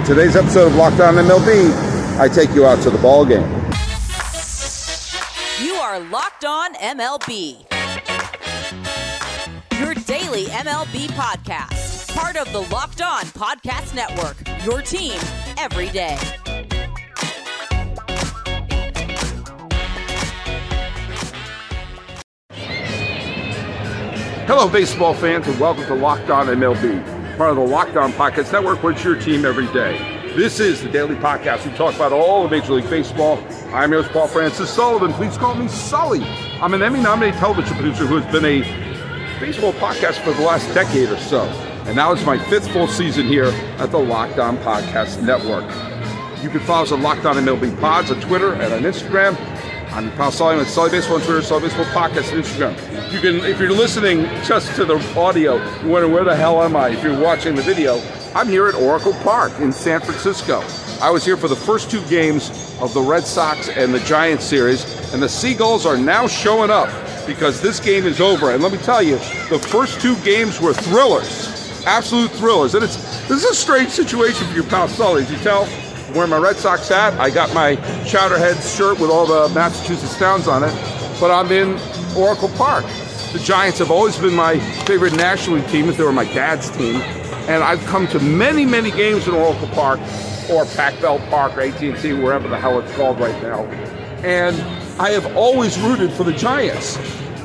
In today's episode of Locked On MLB, I take you out to the ball game. You are Locked On MLB. Your daily MLB podcast. Part of the Locked On Podcast Network. Your team every day. Hello, baseball fans, and welcome to Locked On MLB, part of the Locked On Podcast Network, is your team every day. This is the daily podcast. We talk about all of Major League Baseball. I'm your host, Paul Francis Sullivan. Please call me Sully. I'm an Emmy nominated television producer who has been a baseball podcast for the last decade or so. And now it's my fifth full season here at the Locked On Podcast Network. You can follow us on Locked On MLB Pods on Twitter and on Instagram. I'm Paul at Sully Baseball on Twitter, Sully Baseball Podcast on Instagram. You can, if you're listening just to the audio, you wonder where the hell am I? If you're watching the video, I'm here at Oracle Park in San Francisco. I was here for the first two games of the Red Sox and the Giants series, and the Seagulls are now showing up because this game is over. And let me tell you, the first two games were thrillers, absolute thrillers. And it's this is a strange situation for your pal Sully. As you tell, Wearing my Red Sox hat. I got my Chowderhead shirt with all the Massachusetts towns on it, but I'm in Oracle Park. The Giants have always been my favorite National League team, if they were my dad's team. And I've come to many, many games in Oracle Park, or Pac Bell Park, or AT&T, wherever the hell it's called right now. And I have always rooted for the Giants.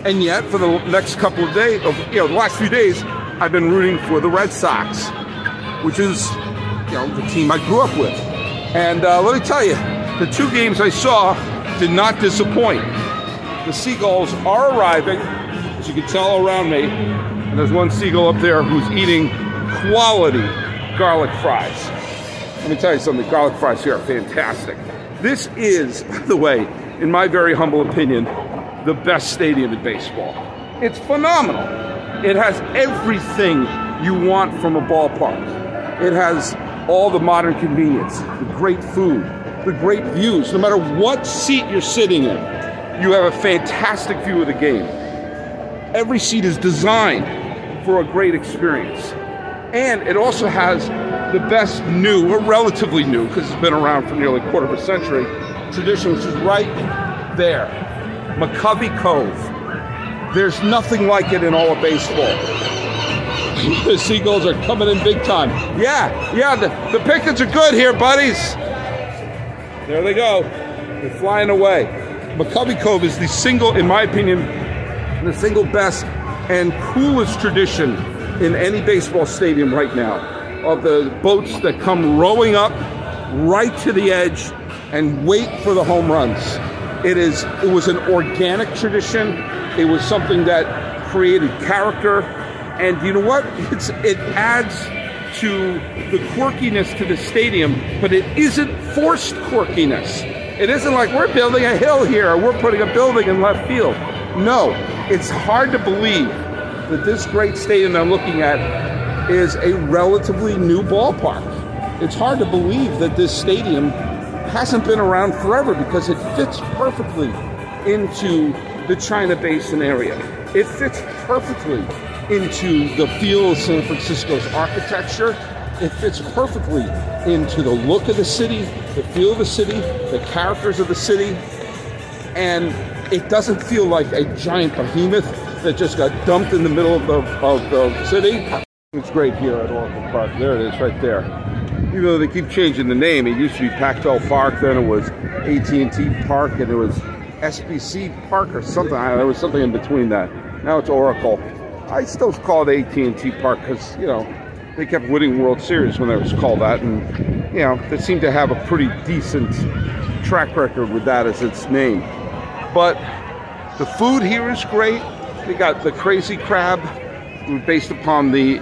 And yet, for the next couple of days, you know, the last few days, I've been rooting for the Red Sox, which is, you know, the team I grew up with. And uh, let me tell you, the two games I saw did not disappoint. The Seagulls are arriving, as you can tell around me. And there's one seagull up there who's eating quality garlic fries. Let me tell you something, garlic fries here are fantastic. This is, by the way, in my very humble opinion, the best stadium in baseball. It's phenomenal. It has everything you want from a ballpark. It has all the modern convenience, the great food, the great views. No matter what seat you're sitting in, you have a fantastic view of the game. Every seat is designed for a great experience. And it also has the best new, or relatively new, because it's been around for nearly a quarter of a century, tradition, which is right there. McCovey Cove. There's nothing like it in all of baseball. the Seagulls are coming in big time. Yeah, yeah, the, the Pickets are good here, buddies. There they go. They're flying away. McCovey Cove is the single, in my opinion, the single best and coolest tradition in any baseball stadium right now of the boats that come rowing up right to the edge and wait for the home runs. It is it was an organic tradition. It was something that created character. And you know what? It's it adds to the quirkiness to the stadium, but it isn't forced quirkiness. It isn't like we're building a hill here or we're putting a building in left field. No, it's hard to believe that this great stadium I'm looking at is a relatively new ballpark. It's hard to believe that this stadium hasn't been around forever because it fits perfectly into the China Basin area. It fits perfectly into the feel of San Francisco's architecture. It fits perfectly into the look of the city, the feel of the city, the characters of the city, and it doesn't feel like a giant behemoth that just got dumped in the middle of the, of the city. It's great here at Oracle Park. There it is, right there. Even though they keep changing the name, it used to be Pac-Bell Park, then it was AT&T Park, and it was SBC Park or something. There was something in between that. Now it's Oracle. I still call it AT&T Park because you know they kept winning World Series when it was called that, and you know they seem to have a pretty decent track record with that as its name. But the food here is great. They got the crazy crab, based upon the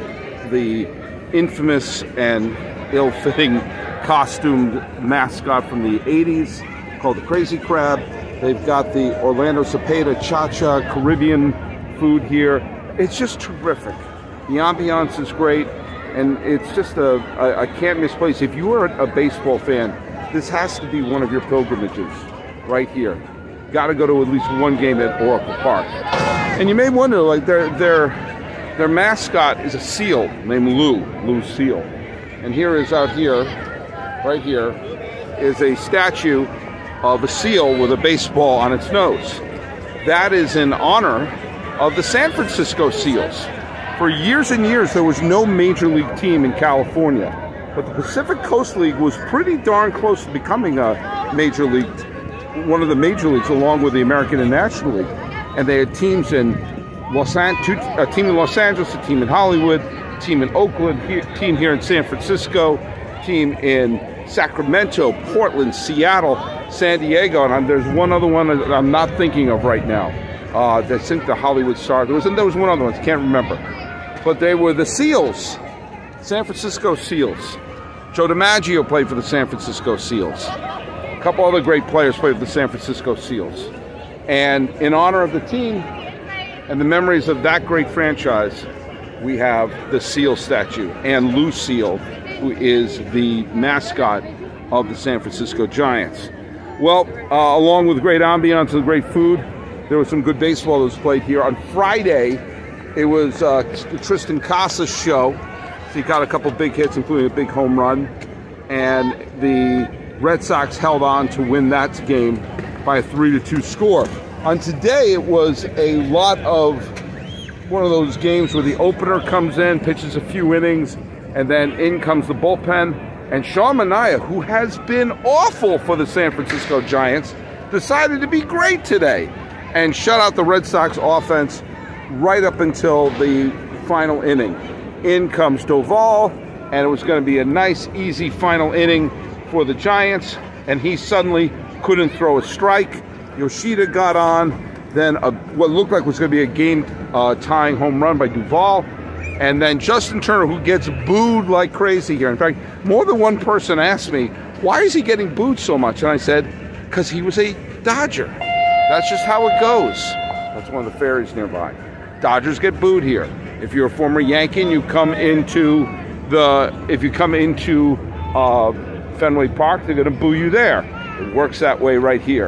the infamous and ill-fitting costumed mascot from the 80s called the Crazy Crab. They've got the Orlando Cepeda Cha-Cha Caribbean food here. It's just terrific. The ambiance is great, and it's just a, a, a can't miss place. If you are a baseball fan, this has to be one of your pilgrimages right here. Got to go to at least one game at Oracle Park. And you may wonder, like their their their mascot is a seal named Lou, Lou Seal. And here is out here right here, is a statue of a seal with a baseball on its nose. That is in honor of the San Francisco Seals. For years and years, there was no major league team in California, but the Pacific Coast League was pretty darn close to becoming a major league, one of the major leagues, along with the American and National League. And they had teams in Los a team in Los Angeles, a team in Hollywood, a team in Oakland, a team here in San Francisco, team in Sacramento, Portland, Seattle, San Diego, and there's one other one that I'm not thinking of right now. Uh, I think the Hollywood Star. There was there was one other one. I can't remember, but they were the Seals, San Francisco Seals. Joe DiMaggio played for the San Francisco Seals. A couple other great players played for the San Francisco Seals, and in honor of the team and the memories of that great franchise, we have the Seal statue and Lou Seal, who is the mascot of the San Francisco Giants. Well, uh, along with great ambiance and great food, there was some good baseball that was played here. On Friday, it was uh, Triston Casas show. So he got a couple big hits, including a big home run. And the Red Sox held on to win that game by a 3 to 2 score. On today, it was a lot of one of those games where the opener comes in, pitches a few innings, and then in comes the bullpen. And Sean Manaea, who has been awful for the San Francisco Giants, decided to be great today and shut out the Red Sox offense right up until the final inning. In comes Doval, and it was going to be a nice, easy final inning for the Giants, and he suddenly couldn't throw a strike. Yoshida got on, then a, what looked like was going to be a game uh, tying home run by Doval. And then Justin Turner, who gets booed like crazy here. In fact, more than one person asked me, why is he getting booed so much? And I said, because he was a Dodger. That's just how it goes. That's one of the ferries nearby. Dodgers get booed here. If you're a former Yankee and you come into the, if you come into uh, Fenway Park, they're going to boo you there. It works that way right here.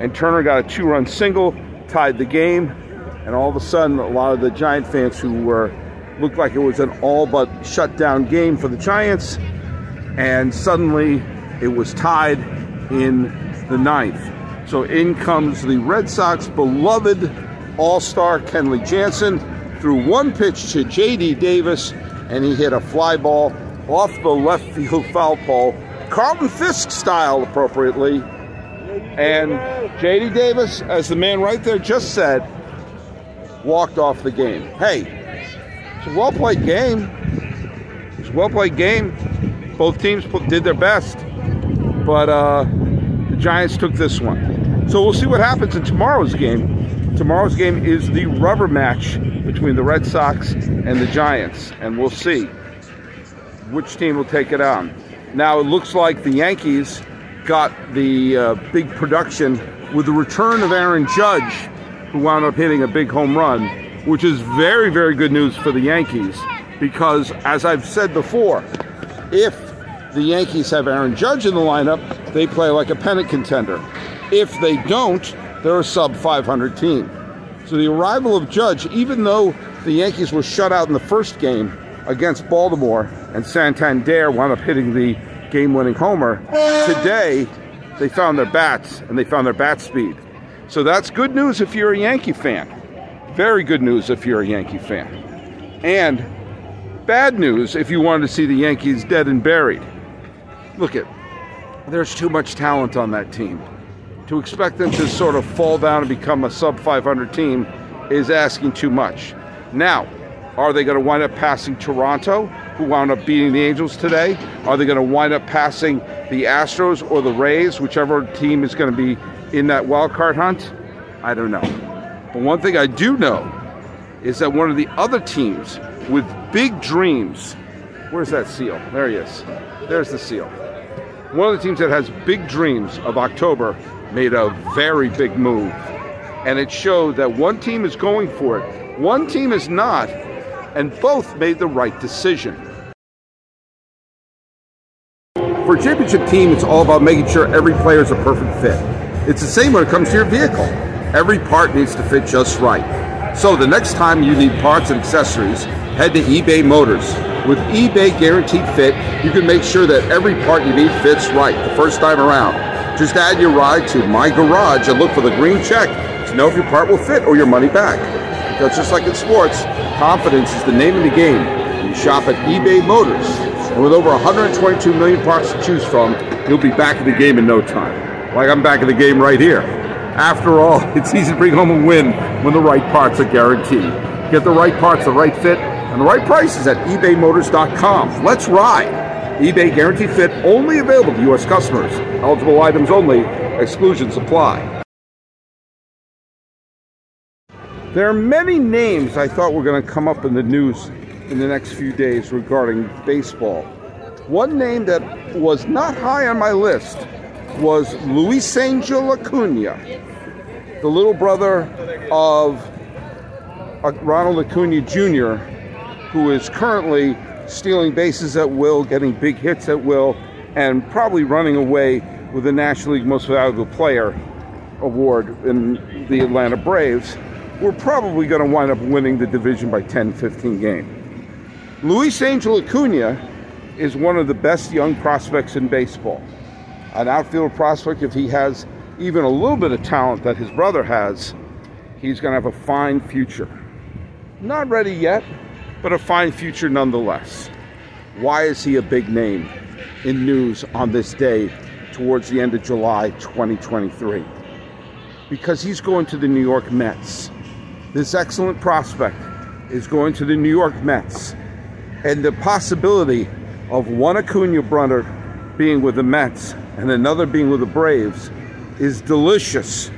And Turner got a two-run single, tied the game, and all of a sudden, a lot of the Giant fans who were looked like it was an all but shut down game for the Giants, and suddenly it was tied in the ninth. So in comes the Red Sox beloved all star Kenley Jansen threw one pitch to JD Davis, and he hit a fly ball off the left field foul pole, Carlton Fisk style appropriately. And JD Davis, as the man right there just said, walked off the game. Hey, it's a well played game. It's a well played game. Both teams did their best, but uh, the Giants took this one. So we'll see what happens in tomorrow's game. Tomorrow's game is the rubber match between the Red Sox and the Giants, and we'll see which team will take it on. Now it looks like the Yankees got the uh, big production with the return of Aaron Judge, who wound up hitting a big home run, which is very, very good news for the Yankees because, as I've said before, if the Yankees have Aaron Judge in the lineup, they play like a pennant contender. If they don't, they're a sub 500 team. So the arrival of Judge, even though the Yankees were shut out in the first game against Baltimore and Santander wound up hitting the game winning homer, today they found their bats and they found their bat speed. So that's good news if you're a Yankee fan. Very good news if you're a Yankee fan. And bad news if you wanted to see the Yankees dead and buried. Look at there's too much talent on that team. To expect them to sort of fall down and become a sub 500 team is asking too much. Now, are they going to wind up passing Toronto, who wound up beating the Angels today? Are they going to wind up passing the Astros or the Rays, whichever team is going to be in that wild card hunt? I don't know. But one thing I do know is that one of the other teams with big dreams, where's that seal? There he is. There's the seal. One of the teams that has big dreams of October made a very big move. And it showed that one team is going for it, one team is not, and both made the right decision. For a championship team, it's all about making sure every player is a perfect fit. It's the same when it comes to your vehicle. Every part needs to fit just right. So the next time you need parts and accessories, head to eBay Motors. With eBay Guaranteed Fit, you can make sure that every part you need fits right the first time around. Just add your ride to My Garage and look for the green check to know if your part will fit or your money back. Because just like in sports, confidence is the name of the game. You shop at eBay Motors. And with over 122 million parts to choose from, you'll be back in the game in no time. Like I'm back in the game right here. After all, it's easy to bring home a win when the right parts are guaranteed. Get the right parts, the right fit, and the right prices at ebaymotors.com. Let's ride. eBay Guaranteed Fit only available to U.S. customers. Eligible items only. Exclusions apply. There are many names I thought were going to come up in the news in the next few days regarding baseball. One name that was not high on my list was Luis Angel Acuna, the little brother of uh, Ronald Acuna Jr., who is currently stealing bases at will, getting big hits at will, and probably running away with the National League Most Valuable Player award in the Atlanta Braves we're probably going to wind up winning the division by 10, 15 games. Luis Angel Acuna is one of the best young prospects in baseball. An outfield prospect, if he has even a little bit of talent that his brother has, he's going to have a fine future. Not ready yet, but a fine future nonetheless. Why is he a big name in news on this day towards the end of July 2023? Because he's going to the New York Mets. This excellent prospect is going to the New York Mets. And the possibility of one Acuna brother being with the Mets and another being with the Braves is delicious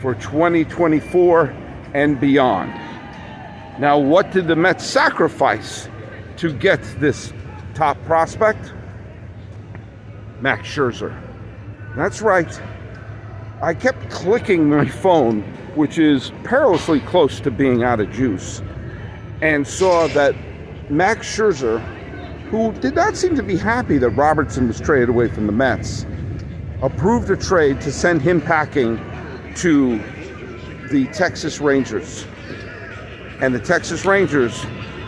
for 2024 and beyond. Now, what did the Mets sacrifice to get this top prospect? Max Scherzer. That's right. I kept clicking my phone which is perilously close to being out of juice, and saw that Max Scherzer, who did not seem to be happy that Robertson was traded away from the Mets, approved a trade to send him packing to the Texas Rangers. And the Texas Rangers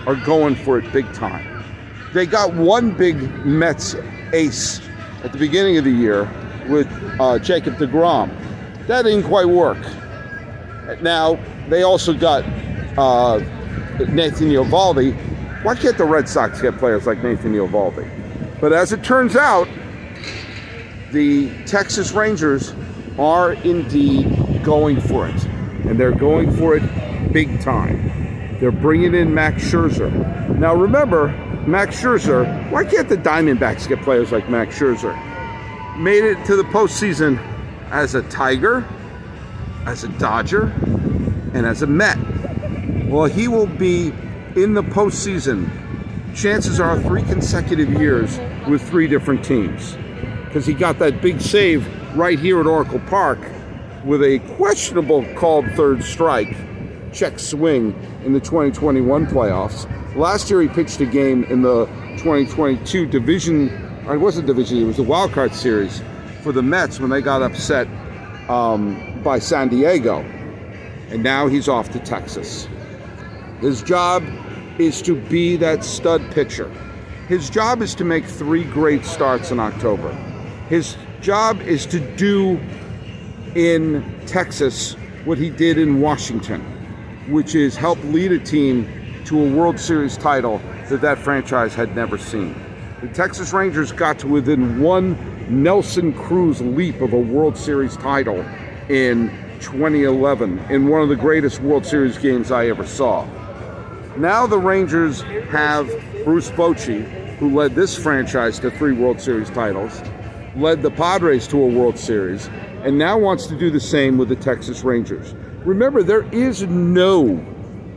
are going for it big time. They got one big Mets ace at the beginning of the year with uh, Jacob DeGrom. That didn't quite work. Now, they also got uh, Nathan Eovaldi. Why can't the Red Sox get players like Nathan Eovaldi? But as it turns out, the Texas Rangers are indeed going for it. And they're going for it big time. They're bringing in Max Scherzer. Now, remember, Max Scherzer, why can't the Diamondbacks get players like Max Scherzer? Made it to the postseason as a Tiger, as a Dodger, and as a Met. Well, he will be in the postseason. Chances are three consecutive years with three different teams. Because he got that big save right here at Oracle Park with a questionable called third strike, check swing in the 2021 playoffs. Last year he pitched a game in the 2022 division, or it wasn't division, it was the wild card series for the Mets when they got upset um, by San Diego. And now he's off to Texas. His job is to be that stud pitcher. His job is to make three great starts in October. His job is to do in Texas what he did in Washington, which is help lead a team to a World Series title that that franchise had never seen. The Texas Rangers got to within one Nelson Cruz leap of a World Series title in 2011 in one of the greatest World Series games I ever saw. Now the Rangers have Bruce Bochy, who led this franchise to three World Series titles, led the Padres to a World Series, and now wants to do the same with the Texas Rangers. Remember, there is no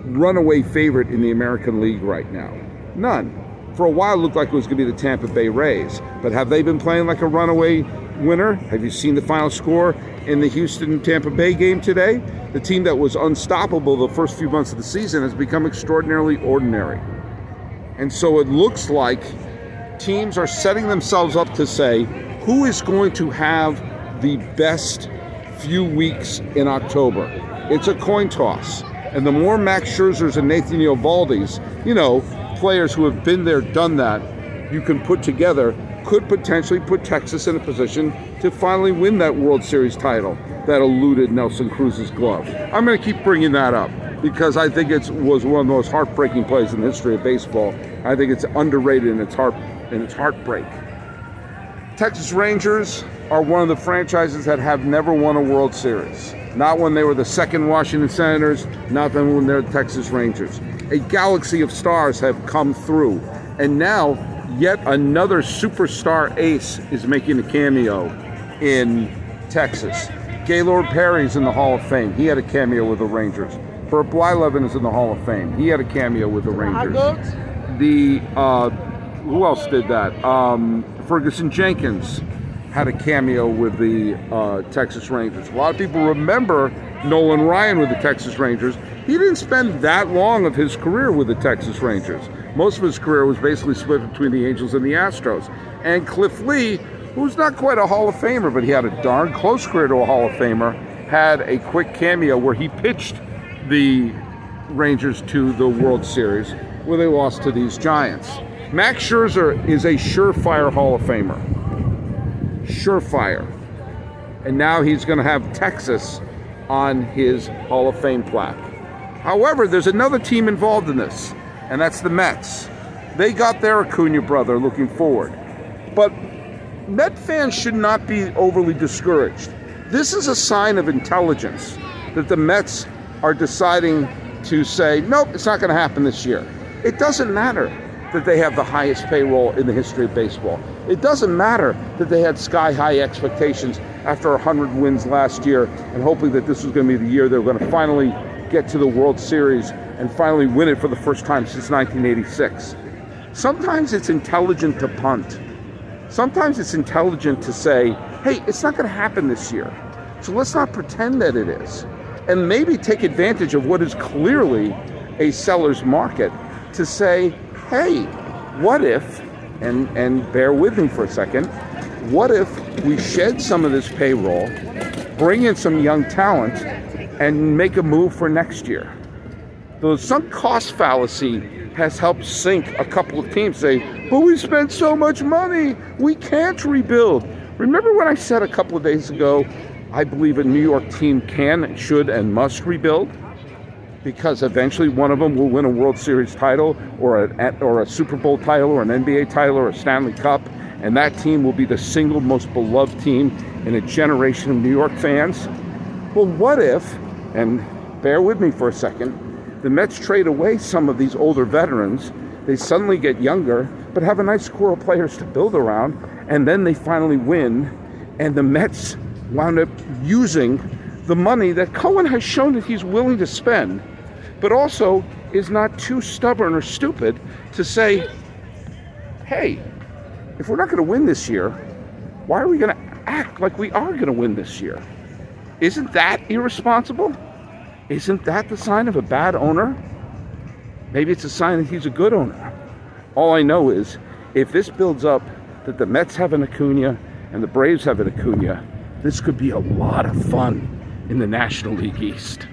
runaway favorite in the American League right now. None for a while it looked like it was going to be the Tampa Bay Rays. But have they been playing like a runaway winner? Have you seen the final score in the Houston Tampa Bay game today? The team that was unstoppable the first few months of the season has become extraordinarily ordinary. And so it looks like teams are setting themselves up to say who is going to have the best few weeks in October. It's a coin toss. And the more Max Scherzers and Nathan Eovaldi's, you know, players who have been there, done that, you can put together could potentially put Texas in a position to finally win that World Series title that eluded Nelson Cruz's glove. I'm going to keep bringing that up because I think it was one of the most heartbreaking plays in the history of baseball. I think it's underrated in its heart in its heartbreak. Texas Rangers are one of the franchises that have never won a World Series. Not when they were the second Washington Senators, not when they're the Texas Rangers. A galaxy of stars have come through, and now yet another superstar ace is making a cameo in Texas. Gaylord Perry's in the Hall of Fame. He had a cameo with the Rangers. Bert Blyleven is in the Hall of Fame. He had a cameo with the Rangers. The uh, who else did that? Um, Ferguson Jenkins had a cameo with the uh, Texas Rangers. A lot of people remember Nolan Ryan with the Texas Rangers. He didn't spend that long of his career with the Texas Rangers. Most of his career was basically split between the Angels and the Astros. And Cliff Lee, who's not quite a Hall of Famer, but he had a darn close career to a Hall of Famer, had a quick cameo where he pitched the Rangers to the World Series, where they lost to these Giants. Max Scherzer is a surefire Hall of Famer. Surefire. And now he's going to have Texas on his Hall of Fame plaque. However, there's another team involved in this, and that's the Mets. They got their Acuna brother looking forward. But Met fans should not be overly discouraged. This is a sign of intelligence that the Mets are deciding to say, nope, it's not going to happen this year. It doesn't matter that they have the highest payroll in the history of baseball. It doesn't matter that they had sky high expectations after 100 wins last year and hoping that this was going to be the year they were going to finally get to the World Series and finally win it for the first time since 1986. Sometimes it's intelligent to punt. Sometimes it's intelligent to say, hey, it's not going to happen this year. So let's not pretend that it is. And maybe take advantage of what is clearly a seller's market to say, hey, what if, and, and bear with me for a second, what if we shed some of this payroll, bring in some young talent, and make a move for next year? The sunk cost fallacy has helped sink a couple of teams say, but we spent so much money, we can't rebuild. Remember when I said a couple of days ago, I believe a New York team can, should, and must rebuild? Because eventually one of them will win a World Series title or a, or a Super Bowl title or an NBA title or a Stanley Cup, and that team will be the single most beloved team in a generation of New York fans. Well, what if, and bear with me for a second, the Mets trade away some of these older veterans. They suddenly get younger, but have a nice core of players to build around, and then they finally win. And the Mets wound up using the money that Cohen has shown that he's willing to spend, but also is not too stubborn or stupid to say, hey, if we're not going to win this year, why are we going to act like we are going to win this year? Isn't that irresponsible? Isn't that the sign of a bad owner? Maybe it's a sign that he's a good owner. All I know is if this builds up that the Mets have an Acuna and the Braves have an Acuna, this could be a lot of fun in the National League East.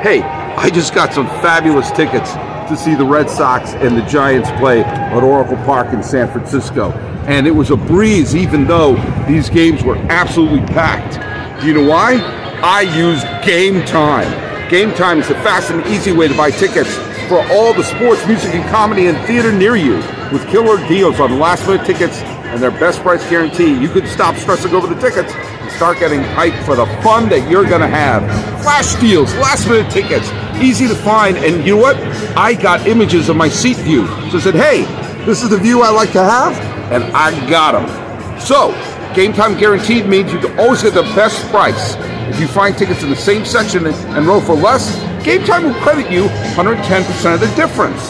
Hey, I just got some fabulous tickets to see the Red Sox and the Giants play at Oracle Park in San Francisco. And it was a breeze, even though these games were absolutely packed. Do you know why? I used Game Time. Game Time is the fast and easy way to buy tickets for all the sports, music, and comedy and theater near you with killer deals on last minute tickets and their best price guarantee. You could stop stressing over the tickets and start getting hyped for the fun that you're going to have. Flash deals, last minute tickets, easy to find. And you know what? I got images of my seat view. So I said, hey, this is the view I like to have, and I got them. So, Game time guaranteed means you can always get the best price. If you find tickets in the same section and row for less, Game Time will credit you 110% of the difference.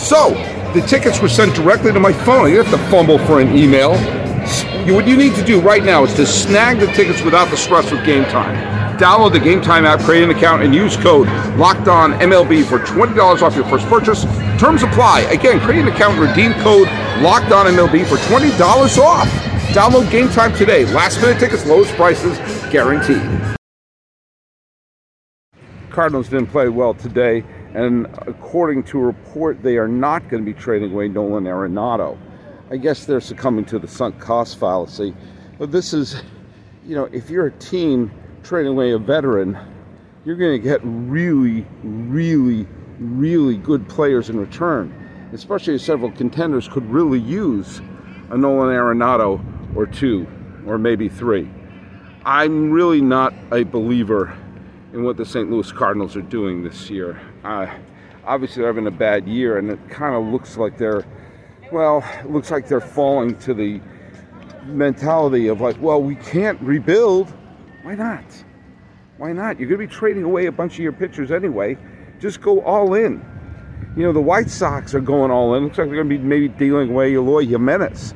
So, the tickets were sent directly to my phone. You have to fumble for an email. What you need to do right now is to snag the tickets without the stress of Game Time. Download the Game Time app, create an account, and use code Locked On MLB for $20 off your first purchase. Terms apply. Again, create an account, redeem code Locked On for $20 off. Download Game Time today. Last minute tickets, lowest prices guaranteed. Cardinals didn't play well today, And according to a report, they are not going to be trading away Nolan Arenado. I guess they're succumbing to the sunk cost fallacy. But this is, you know, if you're a team trading away a veteran, you're going to get really, really, really good players in return. Especially as several contenders could really use a Nolan Arenado or two, or maybe three. I'm really not a believer in what the St. Louis Cardinals are doing this year. Uh, obviously, they're having a bad year, and it kind of looks like they're, well, it looks like they're falling to the mentality of like, well, we can't rebuild. Why not? Why not? You're going to be trading away a bunch of your pitchers anyway. Just go all in. You know, the White Sox are going all in. Looks like they're going to be maybe dealing away Eloy Jimenez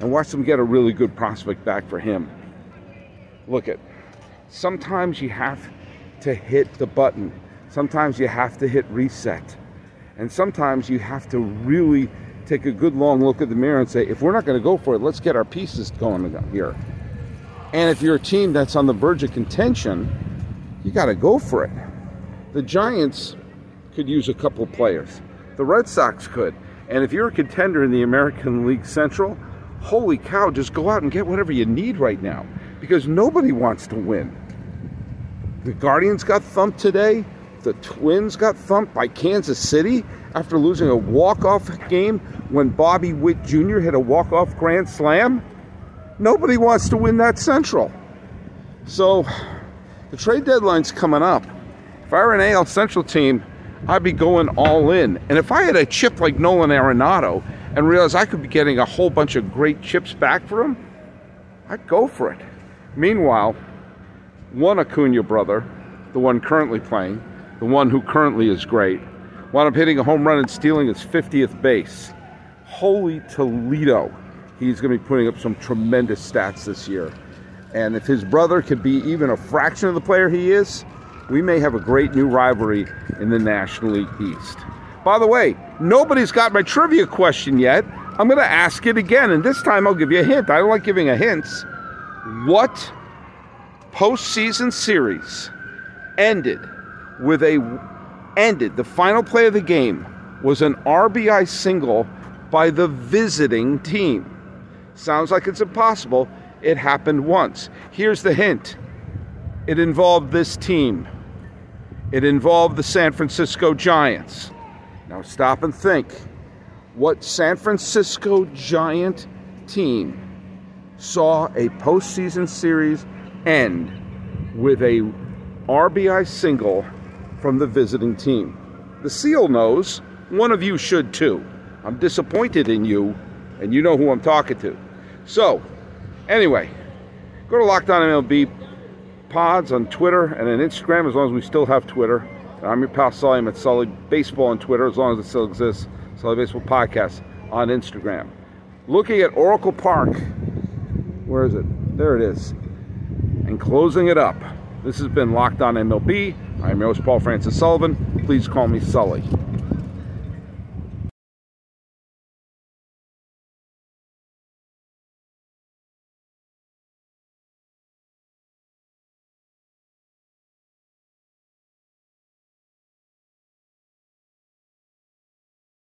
and watch them get a really good prospect back for him. Look at, sometimes you have to hit the button. Sometimes you have to hit reset. And sometimes you have to really take a good long look at the mirror and say, if we're not going to go for it, let's get our pieces going here. And if you're a team that's on the verge of contention, you got to go for it. The Giants could use a couple players. The Red Sox could. And if you're a contender in the American League Central, holy cow, just go out and get whatever you need right now because nobody wants to win. The Guardians got thumped today. The Twins got thumped by Kansas City after losing a walk-off game when Bobby Witt Jr. hit a walk-off grand slam. Nobody wants to win that Central. So the trade deadline's coming up. If I were an AL Central team, I'd be going all in. And if I had a chip like Nolan Arenado and realized I could be getting a whole bunch of great chips back for him, I'd go for it. Meanwhile, one Acuna brother, the one currently playing, the one who currently is great, wound up hitting a home run and stealing his 50th base. Holy Toledo. He's going to be putting up some tremendous stats this year. And if his brother could be even a fraction of the player he is, we may have a great new rivalry in the National League East. By the way, nobody's got my trivia question yet. I'm going to ask it again, and this time I'll give you a hint. I don't like giving a hints. What postseason series ended with a ended the final play of the game was an RBI single by the visiting team. Sounds like it's impossible. It happened once. Here's the hint. It involved this team. It involved the San Francisco Giants. Now stop and think. What San Francisco Giant team saw a postseason series end with a RBI single from the visiting team. The SEAL knows. One of you should too. I'm disappointed in you, and you know who I'm talking to. So, anyway, go to Locked On MLB Pods on Twitter and on Instagram as long as we still have Twitter. I'm your pal Sully. I'm at Sully Baseball on Twitter as long as it still exists. Sully Baseball Podcast on Instagram. Looking at Oracle Park. Where is it? There it is. And closing it up. This has been Locked On MLB. I'm your host, Paul Francis Sullivan. Please call me Sully.